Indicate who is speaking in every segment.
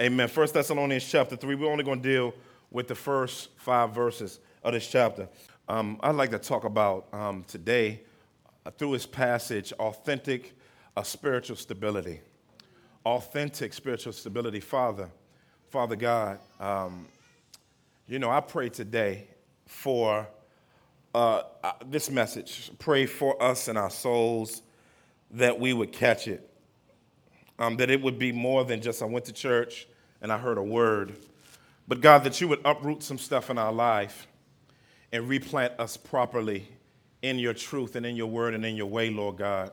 Speaker 1: Amen. First Thessalonians chapter 3. We're only going to deal with the first five verses of this chapter. Um, I'd like to talk about um, today, uh, through this passage, authentic uh, spiritual stability. Authentic spiritual stability. Father, Father God, um, you know, I pray today for uh, uh this message. Pray for us and our souls that we would catch it um, that it would be more than just I went to church and I heard a word, but God, that you would uproot some stuff in our life and replant us properly in your truth and in your word and in your way, Lord God.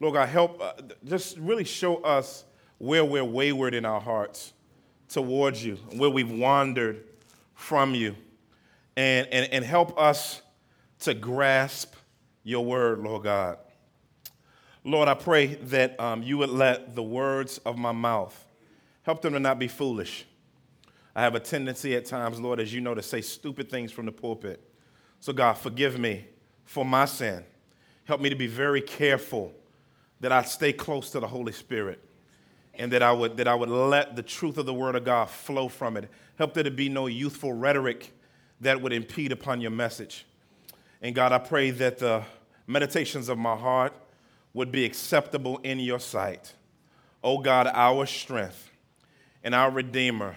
Speaker 1: Lord God, help, uh, just really show us where we're wayward in our hearts towards you, where we've wandered from you, and, and, and help us to grasp your word, Lord God. Lord, I pray that um, you would let the words of my mouth help them to not be foolish. I have a tendency at times, Lord, as you know, to say stupid things from the pulpit. So, God, forgive me for my sin. Help me to be very careful that I stay close to the Holy Spirit and that I would, that I would let the truth of the Word of God flow from it. Help there to be no youthful rhetoric that would impede upon your message. And God, I pray that the meditations of my heart would be acceptable in your sight. O God, our strength and our Redeemer,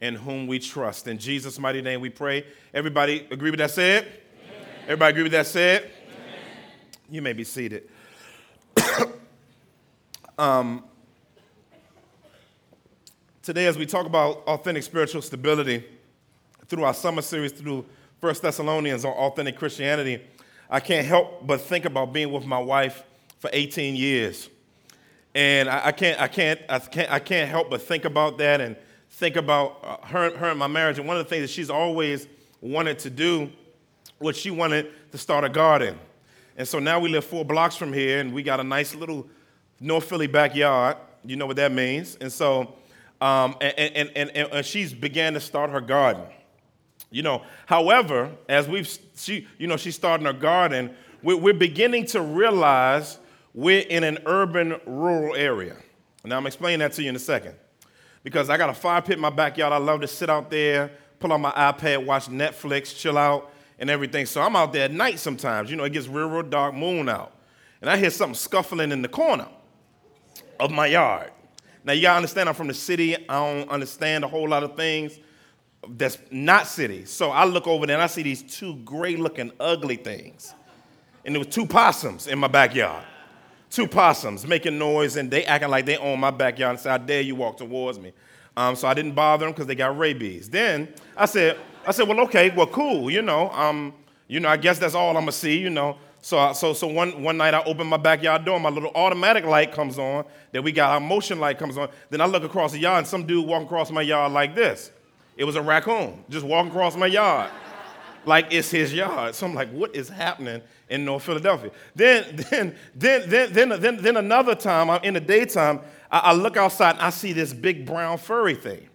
Speaker 1: in whom we trust. In Jesus' mighty name we pray. Everybody agree with that said? Amen. Everybody agree with that said? Amen. You may be seated. um, today, as we talk about authentic spiritual stability through our summer series through First Thessalonians on authentic Christianity, I can't help but think about being with my wife for 18 years. And I, I, can't, I, can't, I, can't, I can't help but think about that and think about uh, her, her and my marriage. And one of the things that she's always wanted to do was she wanted to start a garden. And so now we live four blocks from here, and we got a nice little North Philly backyard. You know what that means. And so, um, and, and, and, and, she's began to start her garden. You know, however, as we've, she, you know, she's starting her garden, we're, we're beginning to realize we're in an urban rural area. Now, I'm explaining that to you in a second. Because I got a fire pit in my backyard. I love to sit out there, pull out my iPad, watch Netflix, chill out, and everything. So I'm out there at night sometimes. You know, it gets real, real dark, moon out. And I hear something scuffling in the corner of my yard. Now, you gotta understand, I'm from the city. I don't understand a whole lot of things that's not city. So I look over there and I see these two gray looking, ugly things. And there was two possums in my backyard two possums making noise and they acting like they own my backyard and say, I dare you walk towards me. Um, so I didn't bother them because they got rabies. Then I said, I said, well, okay, well, cool, you know, um, you know, I guess that's all I'm gonna see, you know. So, so, so one, one night I open my backyard door, my little automatic light comes on, then we got our motion light comes on. Then I look across the yard and some dude walking across my yard like this. It was a raccoon just walking across my yard like it's his yard. So I'm like, what is happening in North Philadelphia? Then, then, then, then, then, then, then another time, uh, in the daytime, I, I look outside and I see this big brown furry thing.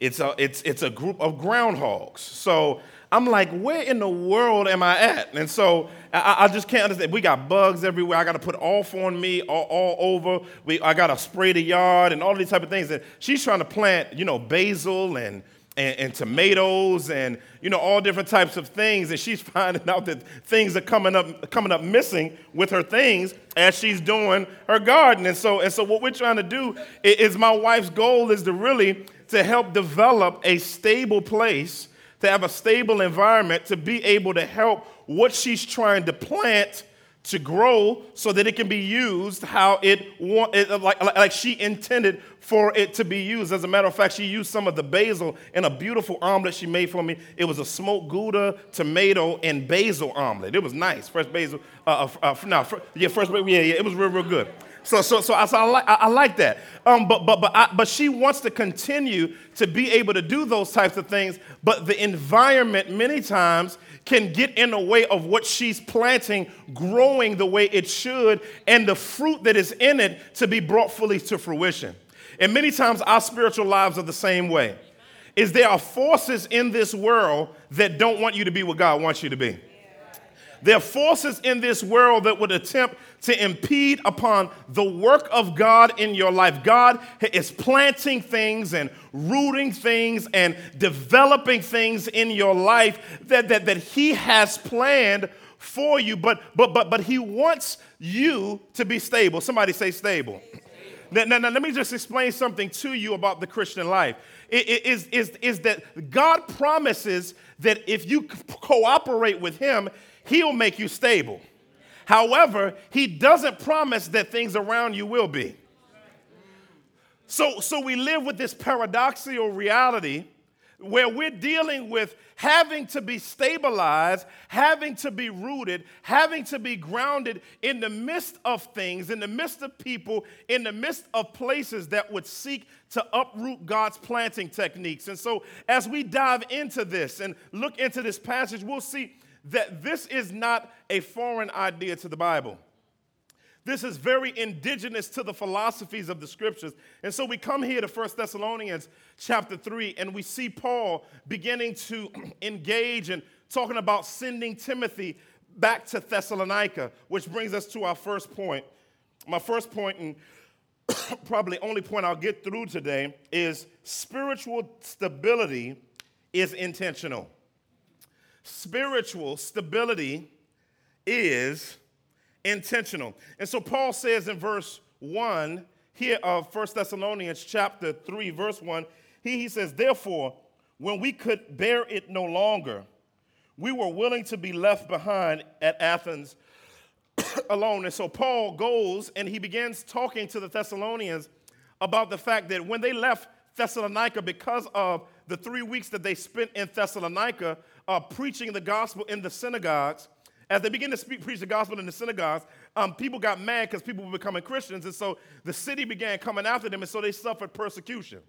Speaker 1: It's a, it's, it's a group of groundhogs. So I'm like, where in the world am I at? And so I, I just can't understand. We got bugs everywhere. I got to put off on me all, all over. We, I got to spray the yard and all these type of things. And she's trying to plant, you know, basil and and, and, tomatoes and you know all different types of things. And she's finding out that things are coming up coming up missing with her things as she's doing her garden and so and so what we're trying to do is my wife's goal is to really to help develop a stable place to have a stable environment to be able to help what she's trying to plant to grow so that it can be used how it, want, it like, like she intended for it to be used. As a matter of fact, she used some of the basil in a beautiful omelet she made for me. It was a smoked Gouda, tomato, and basil omelet. It was nice, fresh basil. Uh, uh, uh no, fr- yeah, fresh basil. Yeah, yeah, it was real, real good. So, so, so, I, so I, like, I, I like that. Um, but, but, but, I, but she wants to continue to be able to do those types of things. But the environment, many times, can get in the way of what she's planting growing the way it should and the fruit that is in it to be brought fully to fruition. And many times our spiritual lives are the same way. Is there are forces in this world that don't want you to be what God wants you to be. There are forces in this world that would attempt to impede upon the work of God in your life. God is planting things and rooting things and developing things in your life that, that, that He has planned for you, but, but, but, but He wants you to be stable. Somebody say stable. Now, now, now, let me just explain something to you about the Christian life. It, it is, is, is that God promises that if you cooperate with Him, He'll make you stable. However, He doesn't promise that things around you will be. So, so we live with this paradoxical reality where we're dealing with having to be stabilized, having to be rooted, having to be grounded in the midst of things, in the midst of people, in the midst of places that would seek to uproot God's planting techniques. And so, as we dive into this and look into this passage, we'll see that this is not a foreign idea to the Bible. This is very indigenous to the philosophies of the scriptures. And so we come here to 1 Thessalonians chapter 3, and we see Paul beginning to engage and talking about sending Timothy back to Thessalonica, which brings us to our first point. My first point, and probably only point I'll get through today, is spiritual stability is intentional. Spiritual stability is intentional. And so Paul says in verse 1 here of 1 Thessalonians chapter 3, verse 1, he, he says, Therefore, when we could bear it no longer, we were willing to be left behind at Athens alone. And so Paul goes and he begins talking to the Thessalonians about the fact that when they left Thessalonica, because of the three weeks that they spent in Thessalonica uh, preaching the gospel in the synagogues, as they began to speak, preach the gospel in the synagogues, um, people got mad because people were becoming Christians, and so the city began coming after them, and so they suffered persecution.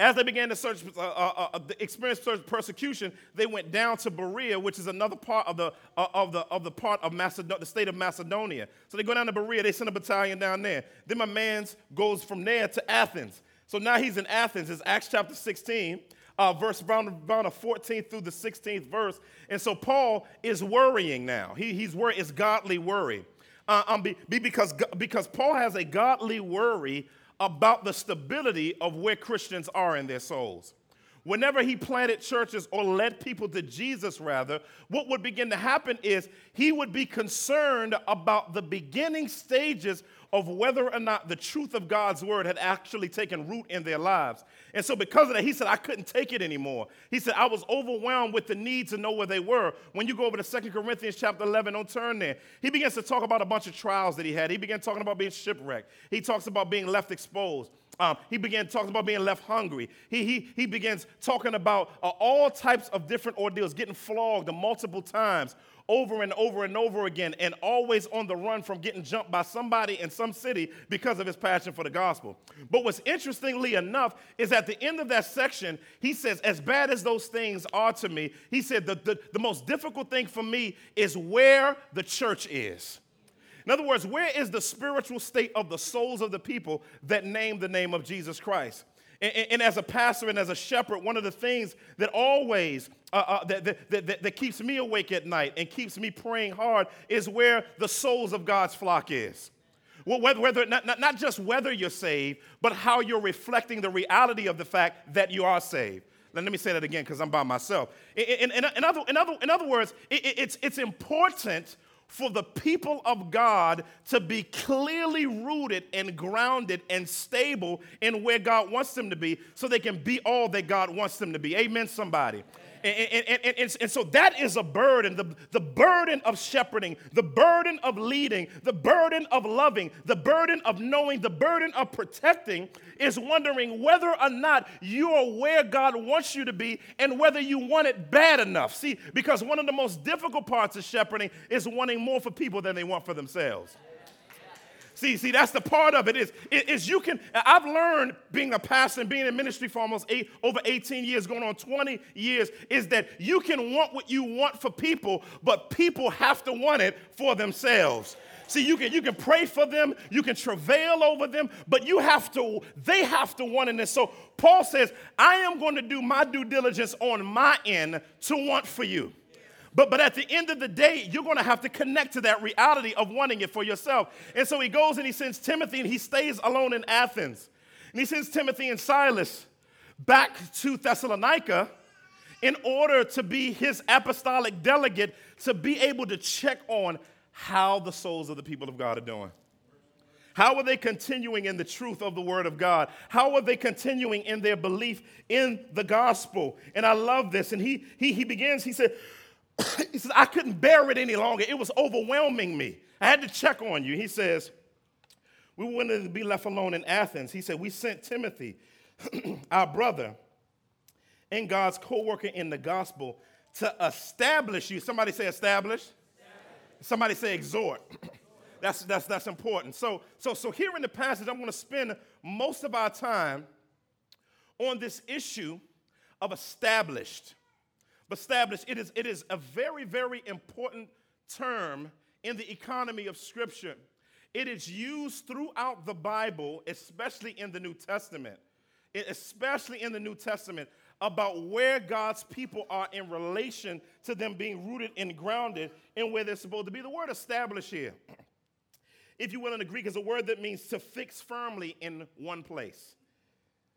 Speaker 1: As they began to search, uh, uh, uh, experience persecution, they went down to Berea, which is another part of the, uh, of the, of the part of Macedonia, the state of Macedonia. So they go down to Berea, they send a battalion down there. Then my man goes from there to Athens. So now he's in Athens. It's Acts chapter 16 uh, verse around, around the 14th through the 16th verse. And so Paul is worrying now. He, he's worried. It's godly worry. Uh, um, be, be because, because Paul has a godly worry about the stability of where Christians are in their souls. Whenever he planted churches or led people to Jesus, rather, what would begin to happen is he would be concerned about the beginning stages of whether or not the truth of God's word had actually taken root in their lives. And so, because of that, he said, I couldn't take it anymore. He said, I was overwhelmed with the need to know where they were. When you go over to 2 Corinthians chapter 11, don't turn there. He begins to talk about a bunch of trials that he had. He began talking about being shipwrecked, he talks about being left exposed. Um, he began talking about being left hungry. He, he, he begins talking about uh, all types of different ordeals, getting flogged multiple times, over and over and over again and always on the run from getting jumped by somebody in some city because of his passion for the gospel. But what's interestingly enough is at the end of that section, he says, As bad as those things are to me, he said, The, the, the most difficult thing for me is where the church is. In other words, where is the spiritual state of the souls of the people that name the name of Jesus Christ? And, and, as a pastor and as a shepherd, one of the things that always uh, uh, that, that, that, that keeps me awake at night and keeps me praying hard is where the souls of God's flock is. Well, whether, whether not, not, not just whether you're saved, but how you're reflecting the reality of the fact that you are saved. Let me say that again because I'm by myself. In, in, in, other, in, other, in other words, it, it's, it's important for the people of God to be clearly rooted and grounded and stable in where God wants them to be so they can be all that God wants them to be. Amen, somebody. And, and, and, and, so that is a burden the, the burden of shepherding, the burden of leading, the burden of loving, the burden of knowing, the burden of protecting is wondering whether or not you are where God wants you to be and whether you want it bad enough. See, because one of the most difficult parts of shepherding is wanting more for people than they want for themselves. See, see, that's the part of it is, is you can, I've learned being a pastor and being in ministry for almost eight, over 18 years, going on 20 years, is that you can want what you want for people, but people have to want it for themselves. See, you can, you can pray for them, you can travail over them, but you have to, they have to want it. so Paul says, I am going to do my due diligence on my end to want for you. But, but at the end of the day, you're going to have to connect to that reality of wanting it for yourself. And so he goes and he sends Timothy and he stays alone in Athens. And he sends Timothy and Silas back to Thessalonica in order to be his apostolic delegate to be able to check on how the souls of the people of God are doing. How are they continuing in the truth of the Word of God? How are they continuing in their belief in the gospel? And I love this. And he, he, he begins, he said, he says, I couldn't bear it any longer. It was overwhelming me. I had to check on you. He says, we wanted to be left alone in Athens. He said, We sent Timothy, our brother, and God's co worker in the gospel to establish you. Somebody say establish. establish. Somebody say exhort. that's, that's, that's important. So, so, so here in the passage, I'm going to spend most of our time on this issue of established. Established, it is, it is a very, very important term in the economy of Scripture. It is used throughout the Bible, especially in the New Testament, especially in the New Testament, about where God's people are in relation to them being rooted and grounded in where they're supposed to be. The word established here, if you will, in the Greek, is a word that means to fix firmly in one place.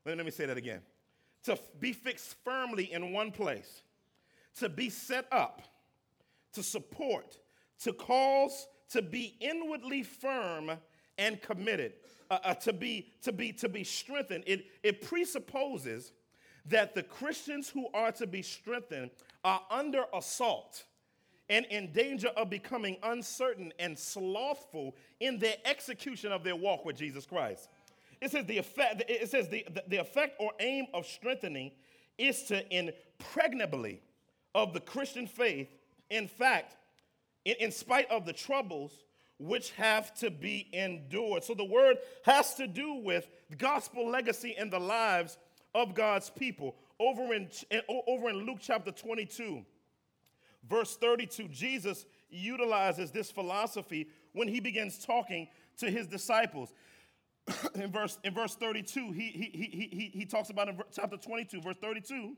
Speaker 1: Let me say that again. To be fixed firmly in one place, to be set up, to support, to cause to be inwardly firm and committed, uh, uh, to, be, to, be, to be strengthened. It, it presupposes that the Christians who are to be strengthened are under assault and in danger of becoming uncertain and slothful in their execution of their walk with Jesus Christ. It says the effect, it says the, the, the effect or aim of strengthening is to impregnably of the Christian faith, in fact, in, in spite of the troubles which have to be endured. So the word has to do with gospel legacy in the lives of God's people. Over in, over in Luke chapter 22, verse 32, Jesus utilizes this philosophy when he begins talking to his disciples. in, verse, in verse 32, he, he, he, he, he talks about in chapter 22, verse 32,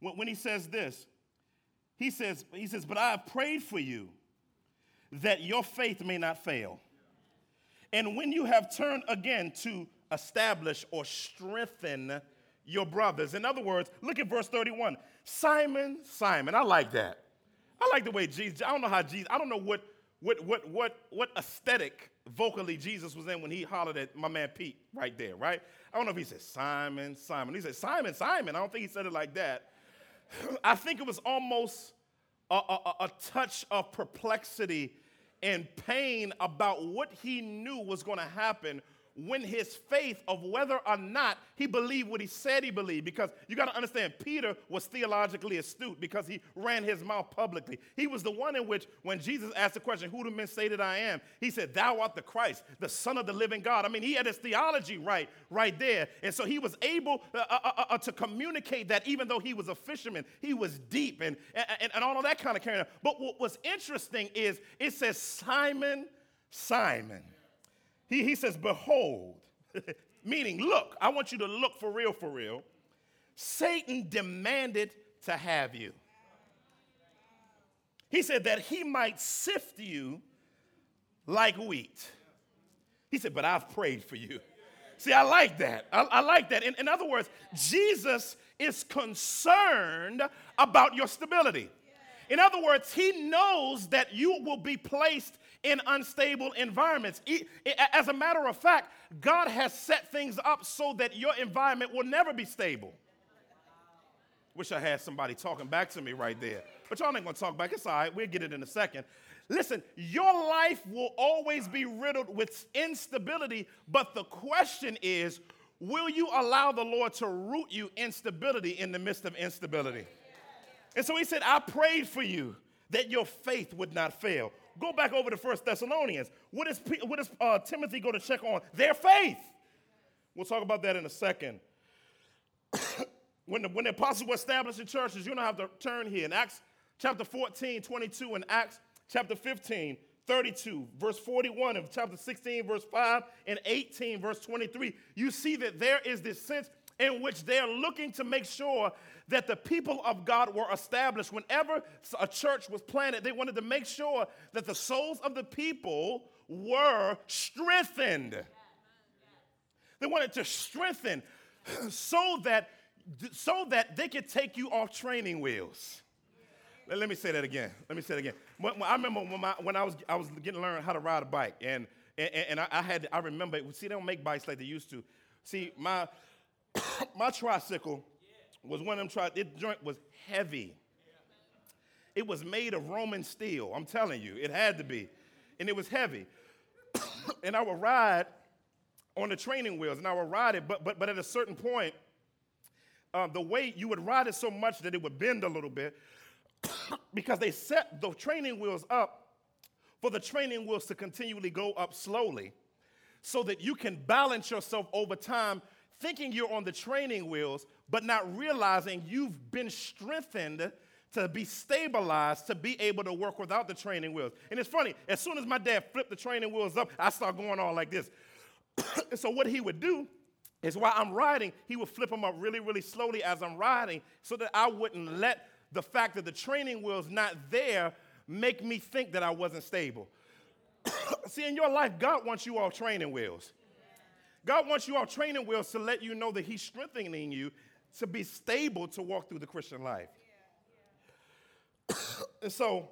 Speaker 1: when, when he says this. He says, he says, But I have prayed for you that your faith may not fail. And when you have turned again to establish or strengthen your brothers. In other words, look at verse 31. Simon, Simon, I like that. I like the way Jesus, I don't know how Jesus, I don't know what what what what what aesthetic vocally Jesus was in when he hollered at my man Pete right there, right? I don't know if he said Simon, Simon. He said Simon, Simon. I don't think he said it like that. I think it was almost a, a, a touch of perplexity and pain about what he knew was going to happen when his faith of whether or not he believed what he said he believed. Because you got to understand, Peter was theologically astute because he ran his mouth publicly. He was the one in which, when Jesus asked the question, Who do men say that I am? He said, Thou art the Christ, the Son of the living God. I mean, he had his theology right, right there. And so he was able uh, uh, uh, uh to communicate that even though he was a fisherman, he was deep and, and, and all of that kind of carrying. But what was interesting is it says, Simon, Simon. He, he says, Behold, meaning, look, I want you to look for real, for real. Satan demanded to have you. He said that he might sift you like wheat. He said, But I've prayed for you. See, I like that. I, I like that. In, in other words, Jesus is concerned about your stability. In other words, he knows that you will be placed in unstable environments. As a matter of fact, God has set things up so that your environment will never be stable. Wish I had somebody talking back to me right there. But y'all ain't gonna talk back. It's all right, we'll get it in a second. Listen, your life will always be riddled with instability, but the question is will you allow the Lord to root you in stability in the midst of instability? And so he said, I prayed for you that your faith would not fail. Go back over to First Thessalonians. What does, uh, Timothy go to check on? Their faith. We'll talk about that in a second. when, the, when the apostles were establishing churches, you don't have to turn here. In Acts chapter 14, 22, and Acts chapter 15, 32, verse 41, and chapter 16, verse 5, and 18, verse 23, you see that there is this sense in which they're looking to make sure that the people of God were established. Whenever a church was planted, they wanted to make sure that the souls of the people were strengthened. They wanted to strengthen so that, so that they could take you off training wheels. Let me say that again. Let me say it again. I remember when, my, when I was I was getting to learn how to ride a bike, and and, and I, I, had I remember. See, they don't make bikes like they used to. See, my my tricycle was one of them. Tri- it joint was heavy. It was made of Roman steel. I'm telling you, it had to be, and it was heavy. and I would ride on the training wheels, and I would ride it, but but but at a certain point, um, the weight you would ride it so much that it would bend a little bit because they set the training wheels up for the training wheels to continually go up slowly so that you can balance yourself over time thinking you're on the training wheels but not realizing you've been strengthened to be stabilized to be able to work without the training wheels and it's funny as soon as my dad flipped the training wheels up i start going on like this so what he would do is while i'm riding he would flip them up really really slowly as i'm riding so that i wouldn't let the fact that the training wheel's not there make me think that I wasn't stable. See, in your life, God wants you off training wheels. God wants you off training wheels to let you know that He's strengthening you to be stable to walk through the Christian life. and so,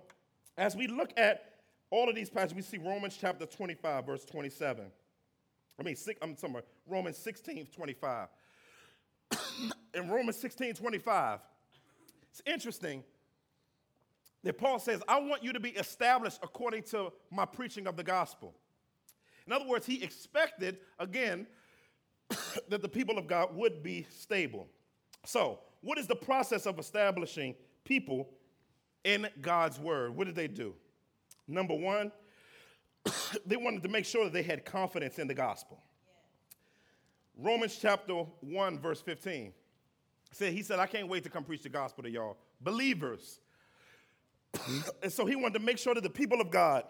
Speaker 1: as we look at all of these passages, we see Romans chapter 25, verse 27. I mean, six, I'm sorry, Romans 16, 25. in Romans 16, 25, it's interesting that Paul says, I want you to be established according to my preaching of the gospel. In other words, he expected, again, that the people of God would be stable. So, what is the process of establishing people in God's word? What did they do? Number one, they wanted to make sure that they had confidence in the gospel. Romans chapter 1, verse 15 said, he said, I can't wait to come preach the gospel to y'all. Believers. and so he wanted to make sure that the people of God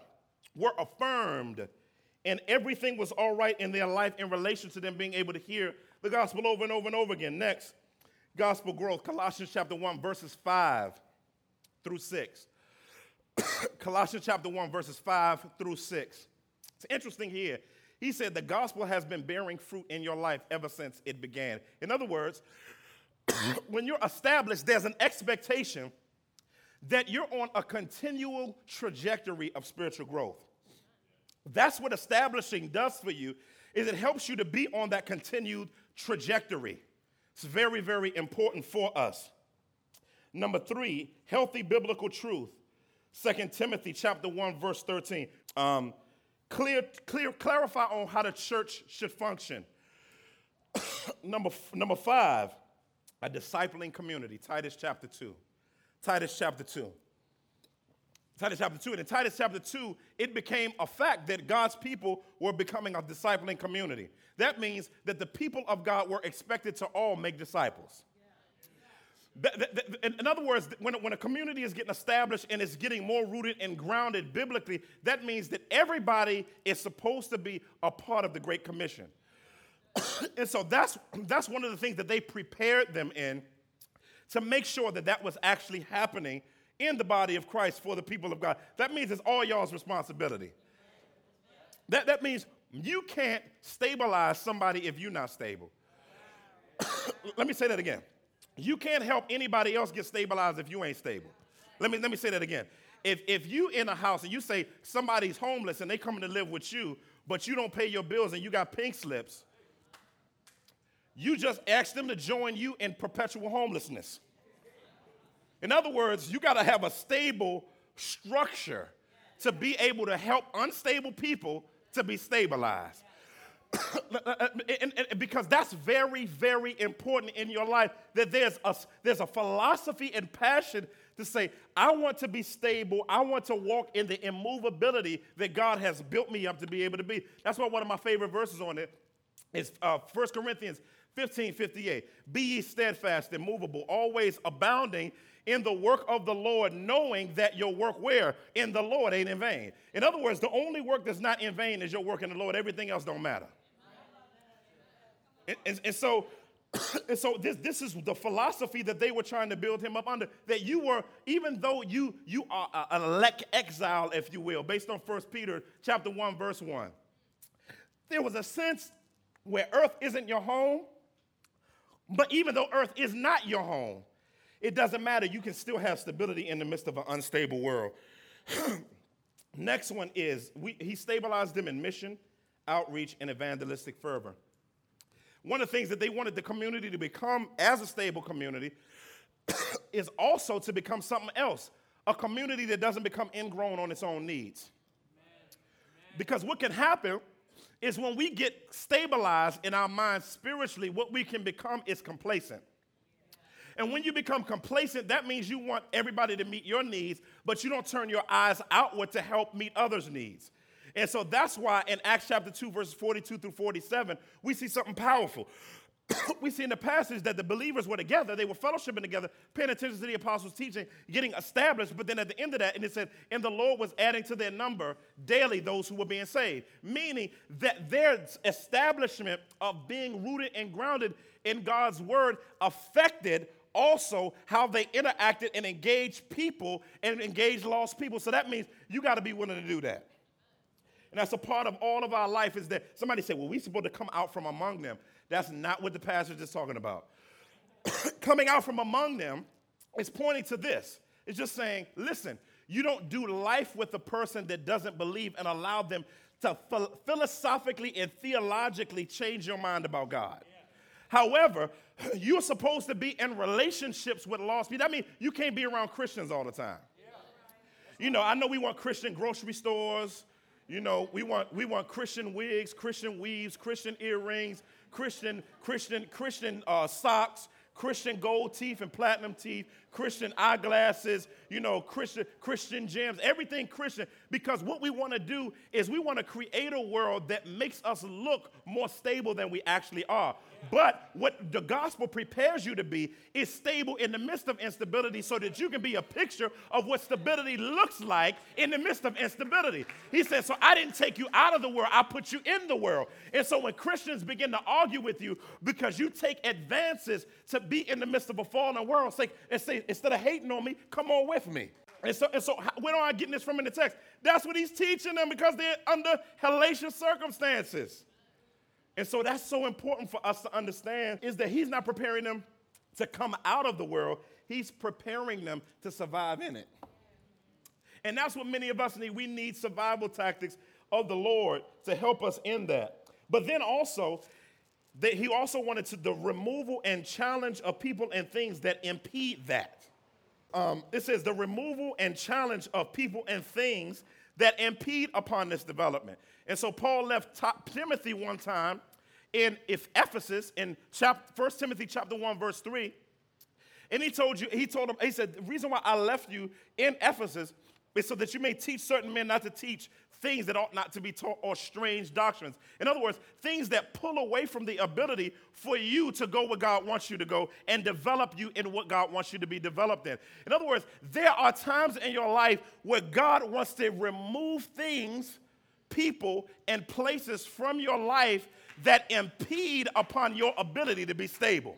Speaker 1: were affirmed and everything was all right in their life in relation to them being able to hear the gospel over and over and over again. Next, gospel growth, Colossians chapter 1, verses 5 through 6. Colossians chapter 1, verses 5 through 6. It's interesting here. He said the gospel has been bearing fruit in your life ever since it began. In other words, when you're established, there's an expectation that you're on a continual trajectory of spiritual growth. That's what establishing does for you is it helps you to be on that continued trajectory. It's very very important for us. Number 3, healthy biblical truth. 2 Timothy chapter 1 verse 13. Um, clear, clear, clarify on how the church should function. number, number 5, a discipling community, Titus chapter 2. Titus chapter 2. Titus chapter 2. And in Titus chapter 2, it became a fact that God's people were becoming a discipling community. That means that the people of God were expected to all make disciples. In other words, when a community is getting established and it's getting more rooted and grounded biblically, that means that everybody is supposed to be a part of the Great Commission. and so that's, that's one of the things that they prepared them in to make sure that that was actually happening in the body of Christ for the people of God. That means it's all y'all's responsibility. That, that means you can't stabilize somebody if you're not stable. let me say that again. You can't help anybody else get stabilized if you ain't stable. Let me, let me say that again. If, if you in a house and you say somebody's homeless and they coming to live with you, but you don't pay your bills and you got pink slips, you just ask them to join you in perpetual homelessness. In other words, you got to have a stable structure to be able to help unstable people to be stabilized. and, and, because that's very, very important in your life that there's a, there's a philosophy and passion to say, I want to be stable. I want to walk in the immovability that God has built me up to be able to be. That's why one of my favorite verses on it is uh, 1 Corinthians 15 58. Be ye steadfast, immovable, always abounding in the work of the Lord, knowing that your work where? In the Lord ain't in vain. In other words, the only work that's not in vain is your work in the Lord. Everything else don't matter. And, and, and so and so this, this is the philosophy that they were trying to build him up under. That you were, even though you you are an elect exile, if you will, based on 1 Peter chapter 1, verse 1. There was a sense where earth isn't your home, but even though earth is not your home, it doesn't matter. You can still have stability in the midst of an unstable world. Next one is we, he stabilized them in mission, outreach, and evangelistic fervor. One of the things that they wanted the community to become as a stable community is also to become something else a community that doesn't become ingrown on its own needs. Because what can happen is when we get stabilized in our minds spiritually, what we can become is complacent. And when you become complacent, that means you want everybody to meet your needs, but you don't turn your eyes outward to help meet others' needs. And so that's why in Acts chapter 2, verses 42 through 47, we see something powerful. we see in the passage that the believers were together, they were fellowshipping together, paying attention to the apostles' teaching, getting established. But then at the end of that, and it said, and the Lord was adding to their number daily those who were being saved, meaning that their establishment of being rooted and grounded in God's word affected also how they interacted and engaged people and engaged lost people. So that means you got to be willing to do that. And that's a part of all of our life is that somebody said, well, we're supposed to come out from among them. That's not what the passage is talking about. Coming out from among them is pointing to this. It's just saying, listen, you don't do life with a person that doesn't believe and allow them to philosophically and theologically change your mind about God. However, you're supposed to be in relationships with lost people. That means you can't be around Christians all the time. You know, I know we want Christian grocery stores. You know, we want we want Christian wigs, Christian weaves, Christian earrings, Christian Christian Christian uh, socks, Christian gold teeth and platinum teeth, Christian eyeglasses, you know, Christian Christian gems, everything Christian. Because what we want to do is we want to create a world that makes us look more stable than we actually are. But what the gospel prepares you to be is stable in the midst of instability so that you can be a picture of what stability looks like in the midst of instability. He says, So I didn't take you out of the world, I put you in the world. And so when Christians begin to argue with you because you take advances to be in the midst of a fallen world, say, say, instead of hating on me, come on with me. And so, and so where am I getting this from in the text? That's what he's teaching them because they're under hellacious circumstances. And so that's so important for us to understand is that he's not preparing them to come out of the world, he's preparing them to survive in it. And that's what many of us need. We need survival tactics of the Lord to help us in that. But then also, that he also wanted to the removal and challenge of people and things that impede that. Um, it says the removal and challenge of people and things that impede upon this development. And so Paul left Timothy one time in if Ephesus in chapter, 1 Timothy chapter 1, verse 3. And he told you, he told him, he said, the reason why I left you in Ephesus is so that you may teach certain men not to teach things that ought not to be taught or strange doctrines. In other words, things that pull away from the ability for you to go where God wants you to go and develop you in what God wants you to be developed in. In other words, there are times in your life where God wants to remove things, people, and places from your life that impede upon your ability to be stable.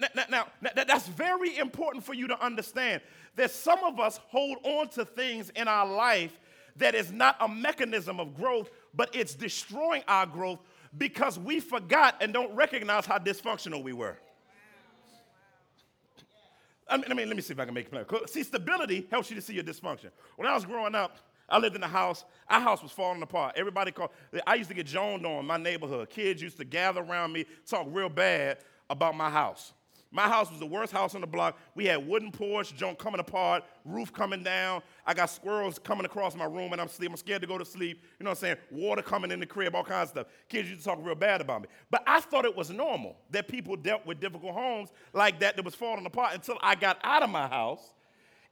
Speaker 1: Now, now, now, that's very important for you to understand that some of us hold on to things in our life that is not a mechanism of growth, but it's destroying our growth because we forgot and don't recognize how dysfunctional we were. I mean, I mean, let me see if I can make it clear. See, stability helps you to see your dysfunction. When I was growing up, I lived in a house. Our house was falling apart. Everybody called. I used to get joned on my neighborhood. Kids used to gather around me, talk real bad about my house. My house was the worst house on the block. We had wooden porch, junk coming apart, roof coming down. I got squirrels coming across my room and I'm. I'm scared to go to sleep. You know what I'm saying? Water coming in the crib, all kinds of stuff. Kids used to talk real bad about me. But I thought it was normal that people dealt with difficult homes like that that was falling apart until I got out of my house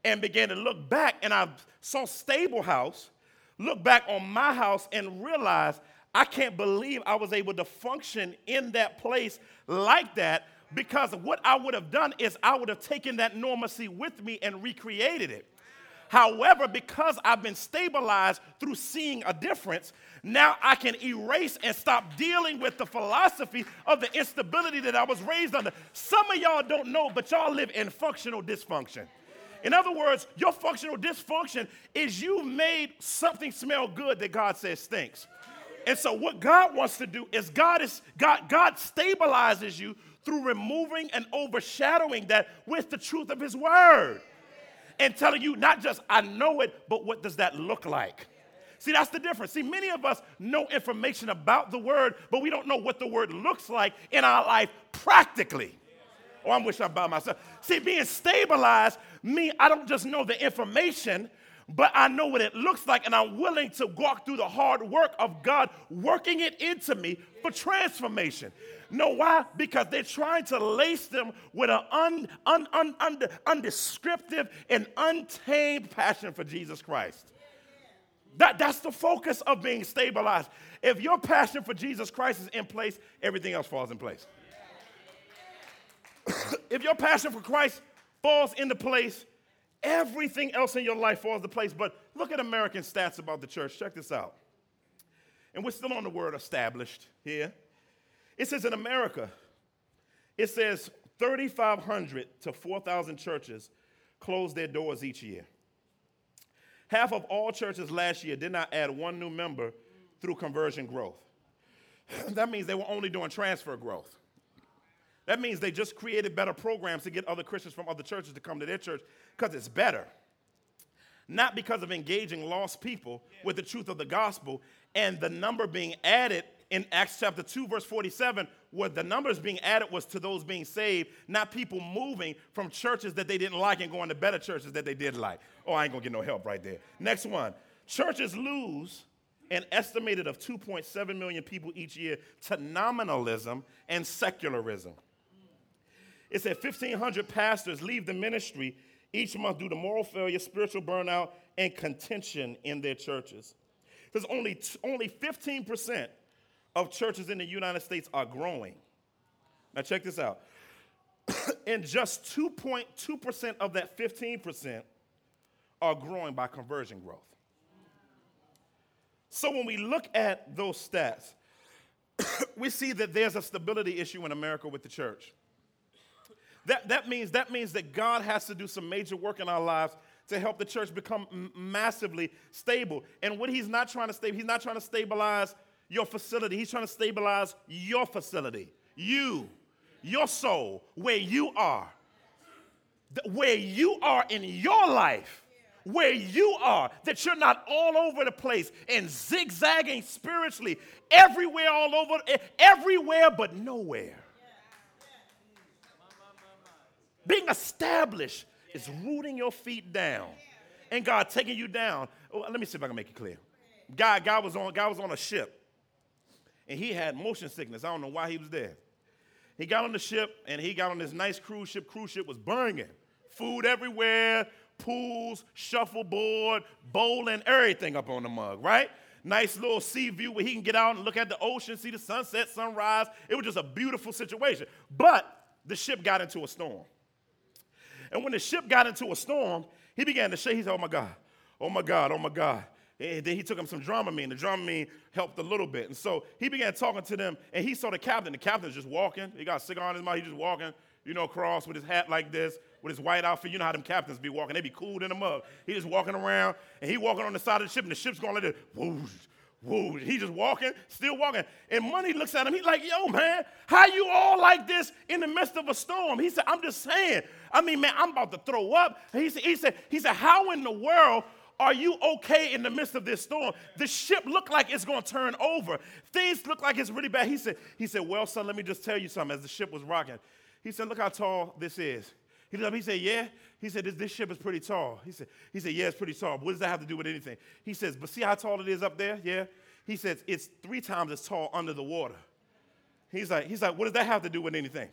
Speaker 1: and began to look back and I saw stable house, look back on my house and realized I can't believe I was able to function in that place like that because what I would have done is I would have taken that normalcy with me and recreated it. However, because I've been stabilized through seeing a difference, now I can erase and stop dealing with the philosophy of the instability that I was raised under. Some of y'all don't know, but y'all live in functional dysfunction. In other words, your functional dysfunction is you made something smell good that God says stinks. And so what God wants to do is God is God God stabilizes you through removing and overshadowing that with the truth of his word. And telling you not just I know it, but what does that look like? See, that's the difference. See, many of us know information about the word, but we don't know what the word looks like in our life practically. Oh, I wish I'm by myself. See, being stabilized means I don't just know the information, but I know what it looks like, and I'm willing to walk through the hard work of God working it into me for transformation. Know why? Because they're trying to lace them with an un, un, un, un, undescriptive and untamed passion for Jesus Christ. That, that's the focus of being stabilized. If your passion for Jesus Christ is in place, everything else falls in place. if your passion for Christ falls into place, everything else in your life falls into place. But look at American stats about the church. Check this out. And we're still on the word established here. It says in America, it says 3,500 to 4,000 churches close their doors each year. Half of all churches last year did not add one new member through conversion growth. that means they were only doing transfer growth. That means they just created better programs to get other Christians from other churches to come to their church because it's better. Not because of engaging lost people with the truth of the gospel and the number being added in Acts chapter 2, verse 47, where the numbers being added was to those being saved, not people moving from churches that they didn't like and going to better churches that they did like. Oh, I ain't gonna get no help right there. Next one. Churches lose an estimated of 2.7 million people each year to nominalism and secularism. It said 1,500 pastors leave the ministry each month due to moral failure, spiritual burnout, and contention in their churches. There's only, only 15% of churches in the United States are growing. Now, check this out. and just 2.2% of that 15% are growing by conversion growth. So, when we look at those stats, we see that there's a stability issue in America with the church. That, that, means, that means that God has to do some major work in our lives to help the church become massively stable. And what he's not trying to stabilize, he's not trying to stabilize your facility. He's trying to stabilize your facility, you, your soul, where you are. Where you are in your life, where you are, that you're not all over the place and zigzagging spiritually everywhere, all over, everywhere but nowhere. Being established is rooting your feet down and God taking you down. Let me see if I can make it clear. God, God was on, God was on a ship and he had motion sickness. I don't know why he was there. He got on the ship and he got on this nice cruise ship. Cruise ship was burning. Food everywhere, pools, shuffleboard, bowling, everything up on the mug, right? Nice little sea view where he can get out and look at the ocean, see the sunset, sunrise. It was just a beautiful situation. But the ship got into a storm. And when the ship got into a storm, he began to shake. He said, Oh my God, oh my God, oh my God. And then he took him some Dramamine. The Dramamine helped a little bit. And so he began talking to them, and he saw the captain. The captain's just walking. He got a cigar in his mouth. He's just walking, you know, across with his hat like this, with his white outfit. You know how them captains be walking. They be cooled in the mug. He just walking around, and he walking on the side of the ship, and the ship's going like this. Whoosh, whoosh. He just walking, still walking. And Money looks at him. He's like, yo, man, how you all like this in the midst of a storm? He said, I'm just saying. I mean, man, I'm about to throw up. He said, he said, he said how in the world are you okay in the midst of this storm? The ship looked like it's going to turn over. Things look like it's really bad. He said, he said, well, son, let me just tell you something as the ship was rocking. He said, look how tall this is. He looked up, he said, yeah. He said, this, this ship is pretty tall. He said, he said, yeah, it's pretty tall. What does that have to do with anything? He says, but see how tall it is up there? Yeah. He says, it's three times as tall under the water. He's like, he's like, what does that have to do with anything?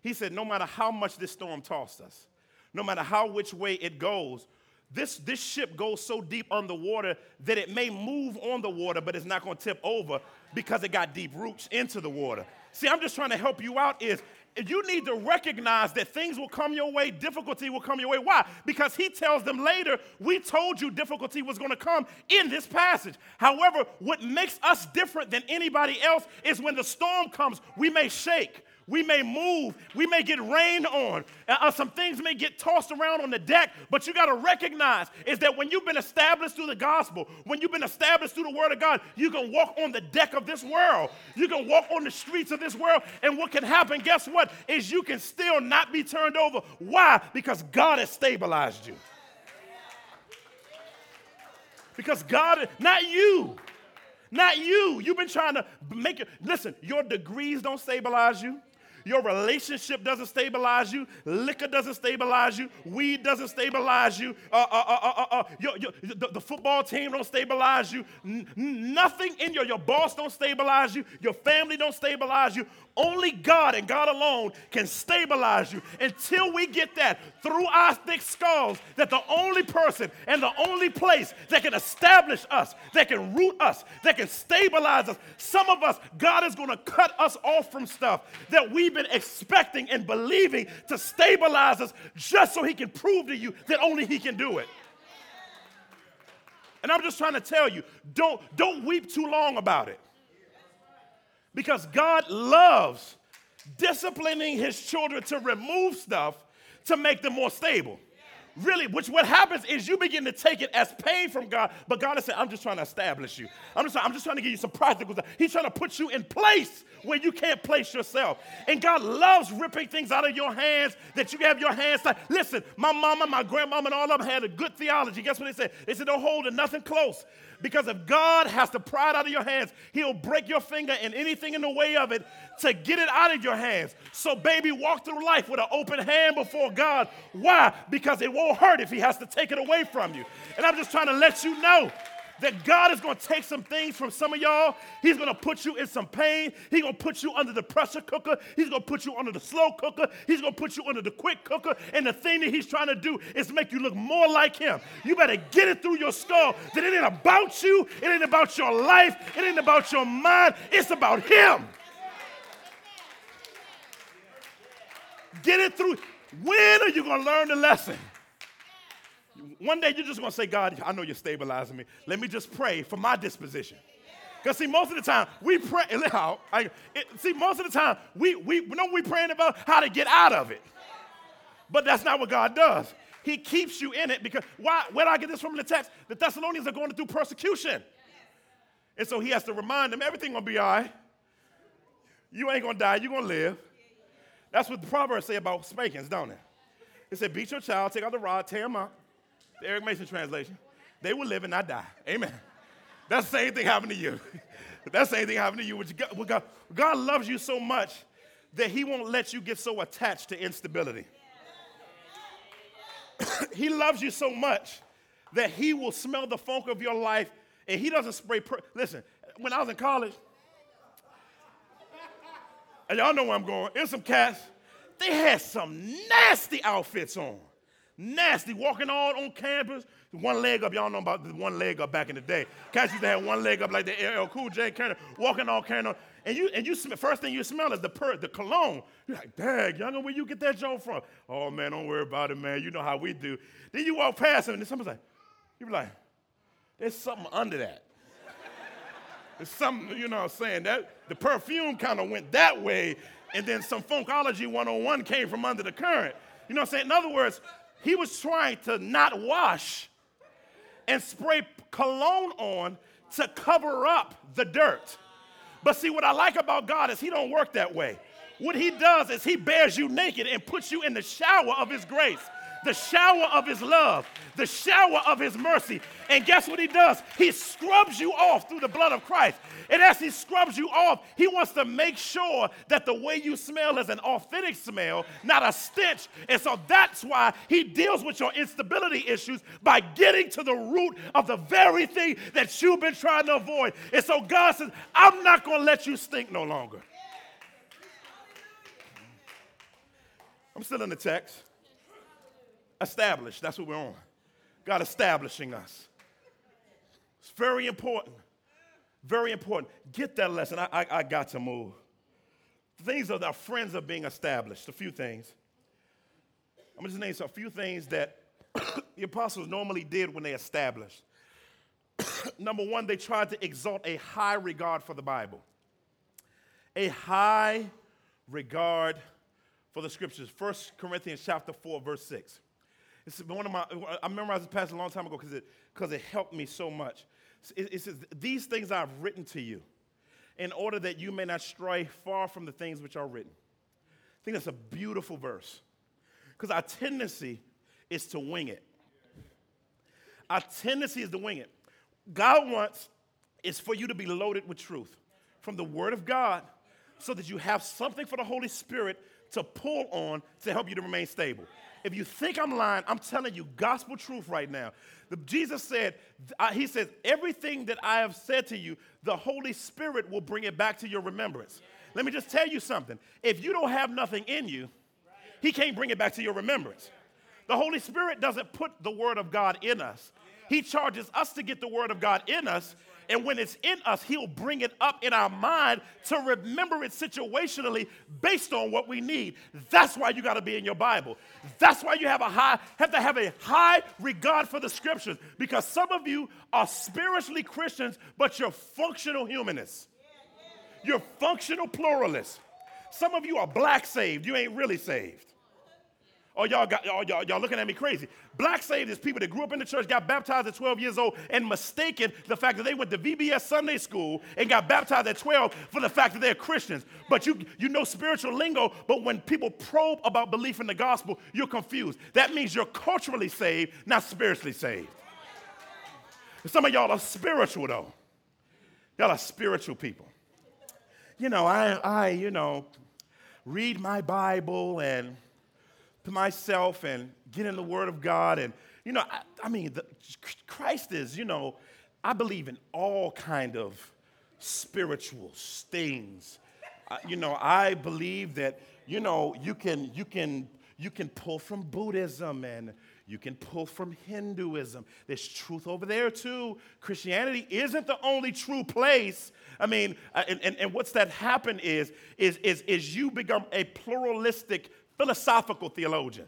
Speaker 1: He said, no matter how much this storm tossed us, no matter how which way it goes, this, this ship goes so deep underwater that it may move on the water, but it's not going to tip over because it got deep roots into the water. See, I'm just trying to help you out is you need to recognize that things will come your way, difficulty will come your way. Why? Because he tells them later, we told you difficulty was going to come in this passage. However, what makes us different than anybody else is when the storm comes, we may shake. We may move. We may get rained on. Uh, uh, some things may get tossed around on the deck, but you got to recognize is that when you've been established through the gospel, when you've been established through the word of God, you can walk on the deck of this world. You can walk on the streets of this world. And what can happen, guess what, is you can still not be turned over. Why? Because God has stabilized you. Because God, not you. Not you. You've been trying to make it. Listen, your degrees don't stabilize you. Your relationship doesn't stabilize you. Liquor doesn't stabilize you. Weed doesn't stabilize you. Uh, uh, uh, uh, uh, your, your, the, the, football team don't stabilize you. N- nothing in your, your boss don't stabilize you. Your family don't stabilize you. Only God and God alone can stabilize you until we get that through our thick skulls that the only person and the only place that can establish us, that can root us, that can stabilize us. Some of us, God is going to cut us off from stuff that we've been expecting and believing to stabilize us just so He can prove to you that only He can do it. And I'm just trying to tell you, don't, don't weep too long about it. Because God loves disciplining his children to remove stuff to make them more stable. Really, which what happens is you begin to take it as pain from God, but God is saying, I'm just trying to establish you. I'm just, I'm just trying to give you some practical stuff. He's trying to put you in place where you can't place yourself. And God loves ripping things out of your hands that you have your hands tied. Listen, my mama, my grandmama, and all of them had a good theology. Guess what they said? They said, don't hold it nothing close. Because if God has to pry it out of your hands, He'll break your finger and anything in the way of it to get it out of your hands. So, baby, walk through life with an open hand before God. Why? Because it won't hurt if He has to take it away from you. And I'm just trying to let you know that God is going to take some things from some of y'all. He's going to put you in some pain. He's going to put you under the pressure cooker. He's going to put you under the slow cooker. He's going to put you under the quick cooker. And the thing that he's trying to do is make you look more like him. You better get it through your skull that it ain't about you. It ain't about your life. It ain't about your mind. It's about him. Get it through. When are you going to learn the lesson? One day you're just going to say, God, I know you're stabilizing me. Let me just pray for my disposition. Because see, most of the time we pray. How? I, see, most of the time we we know we praying about how to get out of it, but that's not what God does. He keeps you in it because why? Where did I get this from the text? The Thessalonians are going through persecution, and so he has to remind them everything gonna be all right. You ain't gonna die. You are gonna live. That's what the Proverbs say about spankings, don't it? It said, beat your child, take out the rod, tear him up, the Eric Mason translation. They will live and not die. Amen. That's the same thing happened to you. That's the same thing happened to you. God, God loves you so much that He won't let you get so attached to instability. he loves you so much that He will smell the funk of your life and He doesn't spray. Per- Listen, when I was in college, and y'all know where I'm going, in some cats, they had some nasty outfits on nasty, walking all on campus, one leg up. Y'all know about the one leg up back in the day. Cats used to have one leg up like the LL Cool J, carrying, walking all on. And you, and you smell, first thing you smell is the per, the cologne. You're like, dang, younger, where you get that joint from? Oh man, don't worry about it, man. You know how we do. Then you walk past him, and somebody's like, you be like, there's something under that. There's something, you know what I'm saying? That the perfume kind of went that way, and then some funkology 101 came from under the current. You know what I'm saying? In other words, he was trying to not wash and spray cologne on to cover up the dirt. But see, what I like about God is He don't work that way. What He does is He bears you naked and puts you in the shower of His grace the shower of his love, the shower of his mercy. And guess what he does? He scrubs you off through the blood of Christ. And as he scrubs you off, he wants to make sure that the way you smell is an authentic smell, not a stench. And so that's why he deals with your instability issues by getting to the root of the very thing that you've been trying to avoid. And so God says, I'm not going to let you stink no longer. I'm still in the text. Established, that's what we're on. God establishing us. It's very important. Very important. Get that lesson. I, I, I got to move. things that our friends are being established, a few things. I'm going just name a few things that the apostles normally did when they established. Number one, they tried to exalt a high regard for the Bible. A high regard for the scriptures. 1 Corinthians chapter 4, verse 6. It's one of my, I memorized this passage a long time ago because it, cause it helped me so much. It, it says, These things I've written to you in order that you may not stray far from the things which are written. I think that's a beautiful verse because our tendency is to wing it. Our tendency is to wing it. God wants is for you to be loaded with truth from the Word of God so that you have something for the Holy Spirit to pull on to help you to remain stable. If you think I'm lying, I'm telling you gospel truth right now. The, Jesus said, uh, He says, everything that I have said to you, the Holy Spirit will bring it back to your remembrance. Let me just tell you something. If you don't have nothing in you, He can't bring it back to your remembrance. The Holy Spirit doesn't put the Word of God in us, He charges us to get the Word of God in us and when it's in us, He'll bring it up in our mind to remember it situationally based on what we need. That's why you got to be in your Bible. That's why you have a high have to have a high regard for the scriptures because some of you are spiritually Christians, but you're functional humanists. You're functional pluralists. Some of you are black saved. You ain't really saved. Oh, y'all got y'all, y'all, y'all looking at me crazy. Black saved is people that grew up in the church, got baptized at 12 years old, and mistaken the fact that they went to VBS Sunday school and got baptized at 12 for the fact that they're Christians. But you you know spiritual lingo, but when people probe about belief in the gospel, you're confused. That means you're culturally saved, not spiritually saved. Some of y'all are spiritual though. Y'all are spiritual people. You know, I I, you know, read my Bible and to myself and get in the Word of God. And, you know, I, I mean, the, Christ is, you know, I believe in all kind of spiritual things. Uh, you know, I believe that, you know, you can, you can, you can pull from Buddhism and you can pull from Hinduism. There's truth over there too. Christianity isn't the only true place. I mean, uh, and, and, and what's that happen is, is, is, is you become a pluralistic philosophical theologian.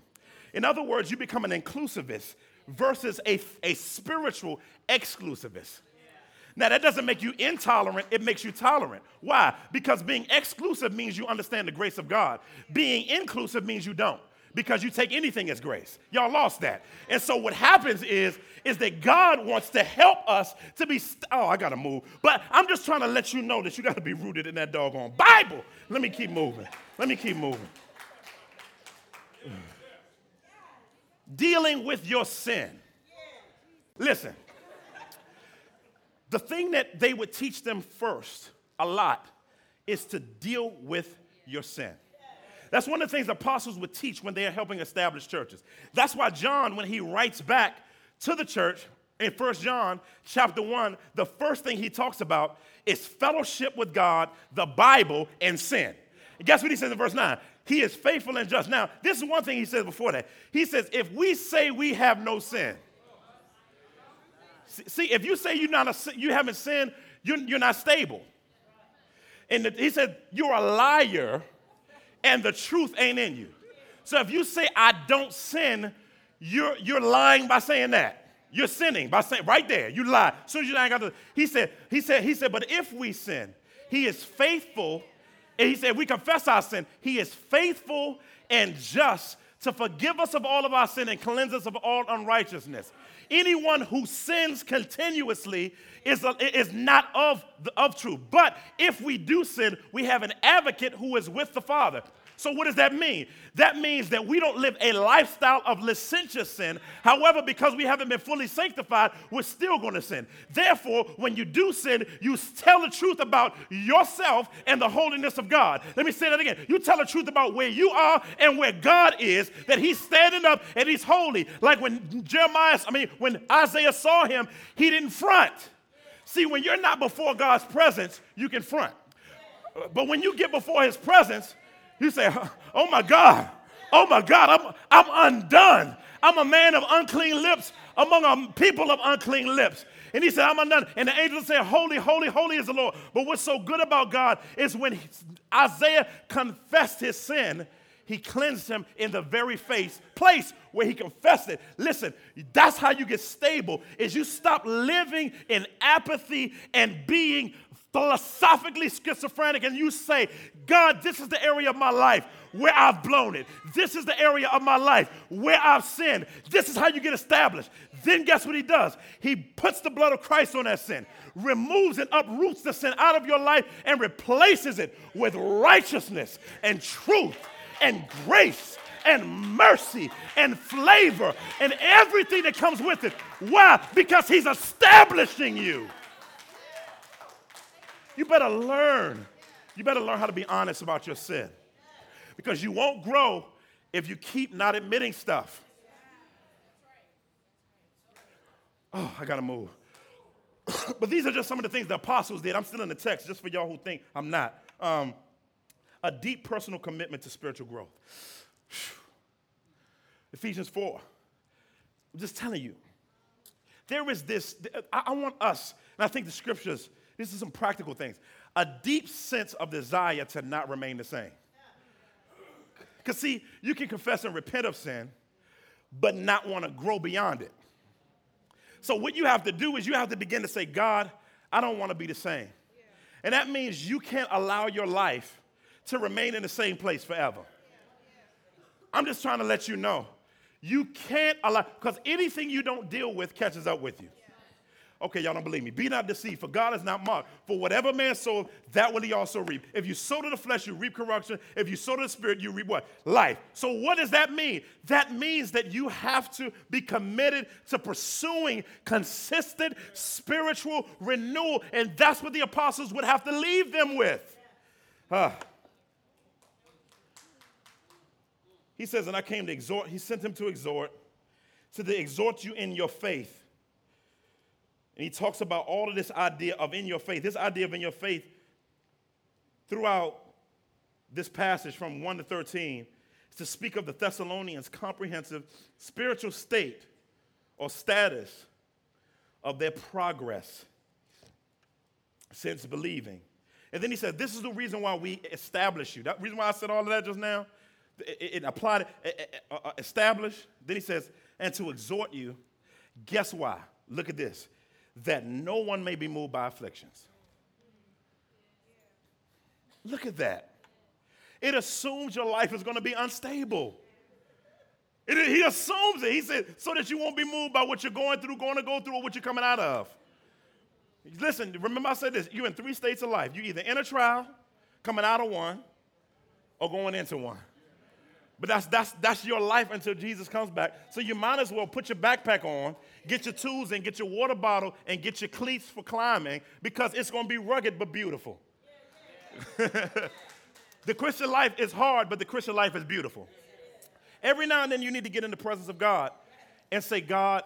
Speaker 1: In other words, you become an inclusivist versus a, a spiritual exclusivist. Now, that doesn't make you intolerant, it makes you tolerant. Why? Because being exclusive means you understand the grace of God, being inclusive means you don't. Because you take anything as grace. Y'all lost that. And so what happens is, is that God wants to help us to be, st- oh, I gotta move. But I'm just trying to let you know that you gotta be rooted in that doggone Bible. Let me keep moving. Let me keep moving. Dealing with your sin. Listen, the thing that they would teach them first a lot is to deal with your sin. That's one of the things apostles would teach when they are helping establish churches. That's why John, when he writes back to the church in 1 John chapter 1, the first thing he talks about is fellowship with God, the Bible, and sin. And guess what he says in verse 9? He is faithful and just. Now, this is one thing he says before that. He says, if we say we have no sin, see, if you say you're not a, you haven't sinned, you're, you're not stable. And the, he said, you're a liar and the truth ain't in you. So if you say, I don't sin, you're, you're lying by saying that. You're sinning by saying, right there, you lie. As soon as you ain't got he said, he said, he said, but if we sin, he is faithful and he said, We confess our sin. He is faithful and just to forgive us of all of our sin and cleanse us of all unrighteousness. Anyone who sins continuously is, a, is not of, the, of truth. But if we do sin, we have an advocate who is with the Father. So, what does that mean? That means that we don't live a lifestyle of licentious sin. However, because we haven't been fully sanctified, we're still going to sin. Therefore, when you do sin, you tell the truth about yourself and the holiness of God. Let me say that again. You tell the truth about where you are and where God is, that He's standing up and He's holy. Like when Jeremiah, I mean, when Isaiah saw him, he didn't front. See, when you're not before God's presence, you can front. But when you get before His presence, you say, Oh my God, oh my God, I'm, I'm undone. I'm a man of unclean lips among a people of unclean lips. And he said, I'm undone. And the angel said, Holy, holy, holy is the Lord. But what's so good about God is when Isaiah confessed his sin, he cleansed him in the very face, place where he confessed it. Listen, that's how you get stable, is you stop living in apathy and being philosophically schizophrenic and you say, God, this is the area of my life where I've blown it. This is the area of my life where I've sinned. This is how you get established. Then guess what he does? He puts the blood of Christ on that sin, removes and uproots the sin out of your life, and replaces it with righteousness and truth and grace and mercy and flavor and everything that comes with it. Why? Because he's establishing you. You better learn. You better learn how to be honest about your sin. Because you won't grow if you keep not admitting stuff. Oh, I gotta move. but these are just some of the things the apostles did. I'm still in the text, just for y'all who think I'm not. Um, a deep personal commitment to spiritual growth. Ephesians 4. I'm just telling you. There is this, I, I want us, and I think the scriptures this is some practical things. A deep sense of desire to not remain the same. Because, see, you can confess and repent of sin, but not want to grow beyond it. So, what you have to do is you have to begin to say, God, I don't want to be the same. And that means you can't allow your life to remain in the same place forever. I'm just trying to let you know. You can't allow, because anything you don't deal with catches up with you. Okay, y'all don't believe me. Be not deceived, for God is not mocked. For whatever man soweth, that will he also reap. If you sow to the flesh, you reap corruption. If you sow to the spirit, you reap what? Life. So what does that mean? That means that you have to be committed to pursuing consistent spiritual renewal. And that's what the apostles would have to leave them with. Ah. He says, and I came to exhort, he sent him to exhort, to exhort you in your faith and he talks about all of this idea of in your faith, this idea of in your faith throughout this passage from 1 to 13 is to speak of the Thessalonians' comprehensive spiritual state or status of their progress since believing. And then he said, This is the reason why we establish you. That reason why I said all of that just now, it, it applied, it, uh, establish. Then he says, And to exhort you. Guess why? Look at this that no one may be moved by afflictions. Look at that. It assumes your life is going to be unstable. It, he assumes it. He said, so that you won't be moved by what you're going through, going to go through, or what you're coming out of. Listen, remember I said this you're in three states of life. You're either in a trial, coming out of one, or going into one. But that's, that's, that's your life until Jesus comes back. So you might as well put your backpack on, get your tools and get your water bottle and get your cleats for climbing because it's going to be rugged but beautiful. the Christian life is hard, but the Christian life is beautiful. Every now and then you need to get in the presence of God and say, God,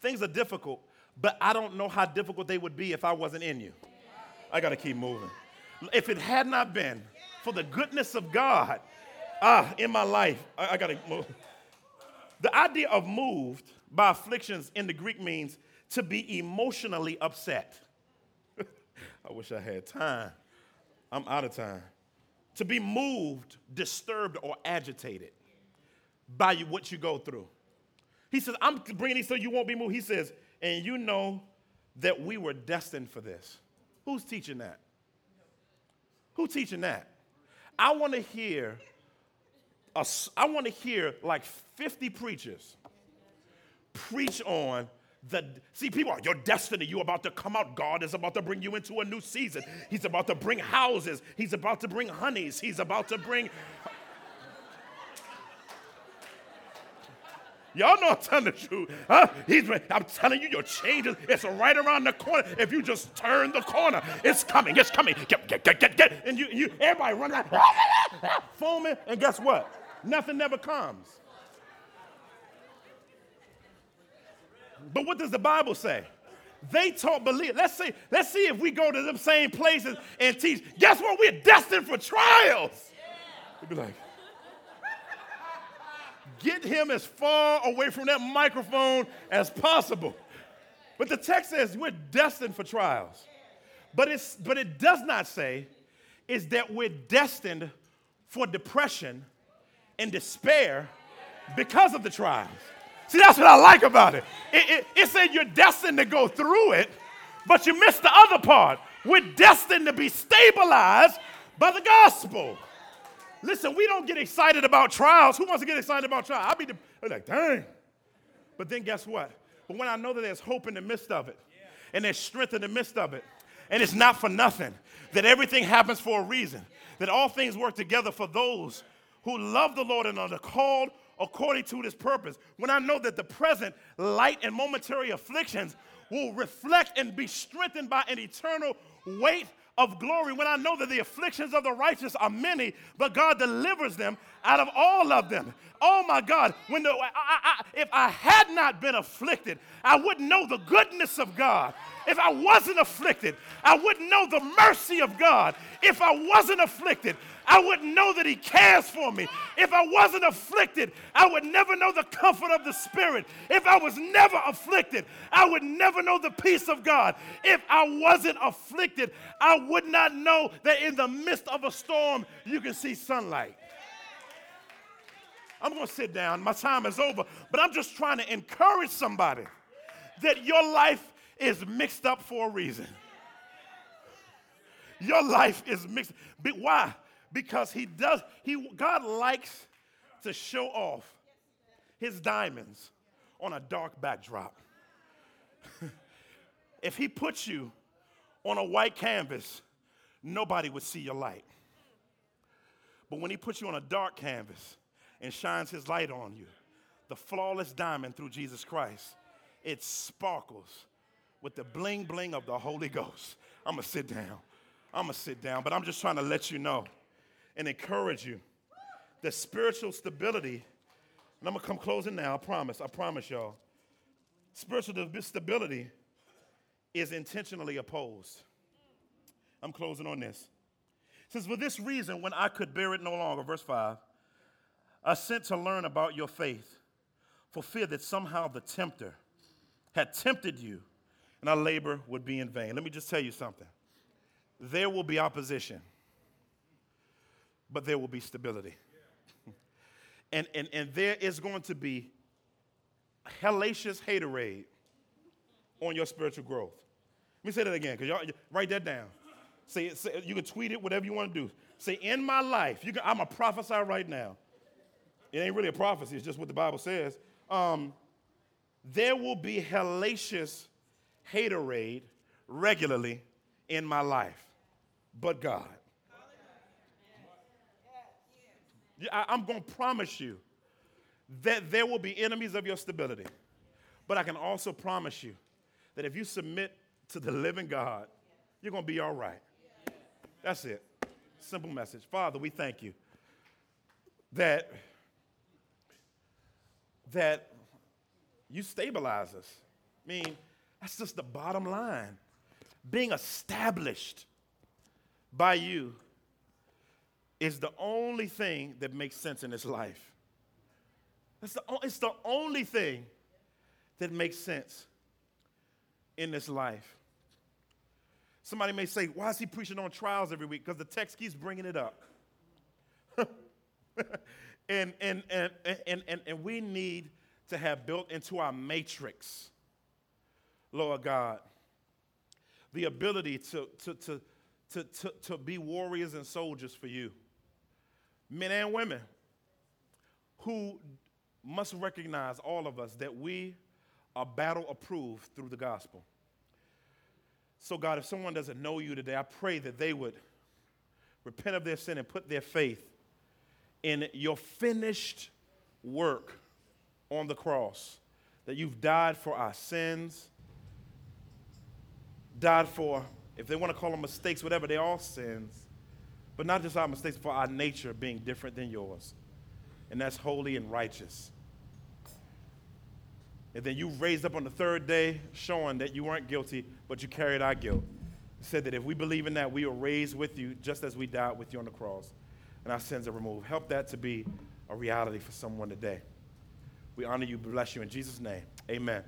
Speaker 1: things are difficult, but I don't know how difficult they would be if I wasn't in you. I got to keep moving. If it had not been for the goodness of God, ah, in my life, I, I gotta move. The idea of moved by afflictions in the Greek means to be emotionally upset. I wish I had time. I'm out of time. To be moved, disturbed, or agitated by what you go through. He says, I'm bringing these so you won't be moved. He says, and you know that we were destined for this. Who's teaching that? Who's teaching that? I want to hear a, I want to hear like 50 preachers preach on the see people are your destiny you're about to come out god is about to bring you into a new season he's about to bring houses he's about to bring honeys he's about to bring Y'all know I'm telling the truth. Huh? He's, I'm telling you, your change is it's right around the corner. If you just turn the corner, it's coming, it's coming. Get, get, get, get, get. And you, you everybody run around, foaming, and guess what? Nothing never comes. But what does the Bible say? They taught believe. Let's see, let's see if we go to them same places and teach. Guess what? We're destined for trials. You'd be like, get him as far away from that microphone as possible. But the text says we're destined for trials. But, it's, but it does not say is that we're destined for depression and despair because of the trials. See, that's what I like about it. It, it. it said you're destined to go through it, but you missed the other part. We're destined to be stabilized by the gospel. Listen, we don't get excited about trials. Who wants to get excited about trials? I'll be like, dang. But then guess what? But when I know that there's hope in the midst of it, and there's strength in the midst of it, and it's not for nothing, that everything happens for a reason, that all things work together for those who love the Lord and are called according to his purpose. When I know that the present light and momentary afflictions will reflect and be strengthened by an eternal weight of glory when I know that the afflictions of the righteous are many, but God delivers them out of all of them. Oh my God, when the, I, I, if I had not been afflicted, I wouldn't know the goodness of God. If I wasn't afflicted, I wouldn't know the mercy of God. If I wasn't afflicted, I wouldn't know that He cares for me. If I wasn't afflicted, I would never know the comfort of the Spirit. If I was never afflicted, I would never know the peace of God. If I wasn't afflicted, I would not know that in the midst of a storm, you can see sunlight. I'm going to sit down. My time is over. But I'm just trying to encourage somebody that your life is mixed up for a reason. Your life is mixed. Why? Because he does, he, God likes to show off his diamonds on a dark backdrop. if he puts you on a white canvas, nobody would see your light. But when he puts you on a dark canvas and shines his light on you, the flawless diamond through Jesus Christ, it sparkles with the bling bling of the Holy Ghost. I'm gonna sit down. I'm gonna sit down, but I'm just trying to let you know and encourage you. The spiritual stability, and I'm gonna come closing now, I promise, I promise y'all. Spiritual stability is intentionally opposed. I'm closing on this. It says, For this reason, when I could bear it no longer, verse 5, I sent to learn about your faith, for fear that somehow the tempter had tempted you and our labor would be in vain. Let me just tell you something. There will be opposition but there will be stability. and, and, and there is going to be hellacious haterade on your spiritual growth. Let me say that again, because y'all write that down. Say, say, you can tweet it, whatever you want to do. Say, in my life, can, I'm a prophesy right now. It ain't really a prophecy, it's just what the Bible says. Um, there will be hellacious haterade regularly in my life, but God. I'm going to promise you that there will be enemies of your stability. But I can also promise you that if you submit to the living God, you're going to be all right. That's it. Simple message. Father, we thank you that, that you stabilize us. I mean, that's just the bottom line. Being established by you is the only thing that makes sense in this life. It's the, it's the only thing that makes sense in this life. Somebody may say, Why is he preaching on trials every week? Because the text keeps bringing it up. and, and, and, and, and, and we need to have built into our matrix, Lord God, the ability to, to, to, to, to, to be warriors and soldiers for you men and women, who must recognize, all of us, that we are battle approved through the gospel. So, God, if someone doesn't know you today, I pray that they would repent of their sin and put their faith in your finished work on the cross, that you've died for our sins, died for, if they want to call them mistakes, whatever, they're all sins but not just our mistakes, for our nature being different than yours. And that's holy and righteous. And then you raised up on the third day, showing that you weren't guilty, but you carried our guilt. Said that if we believe in that, we are raised with you just as we died with you on the cross, and our sins are removed. Help that to be a reality for someone today. We honor you, bless you in Jesus' name. Amen.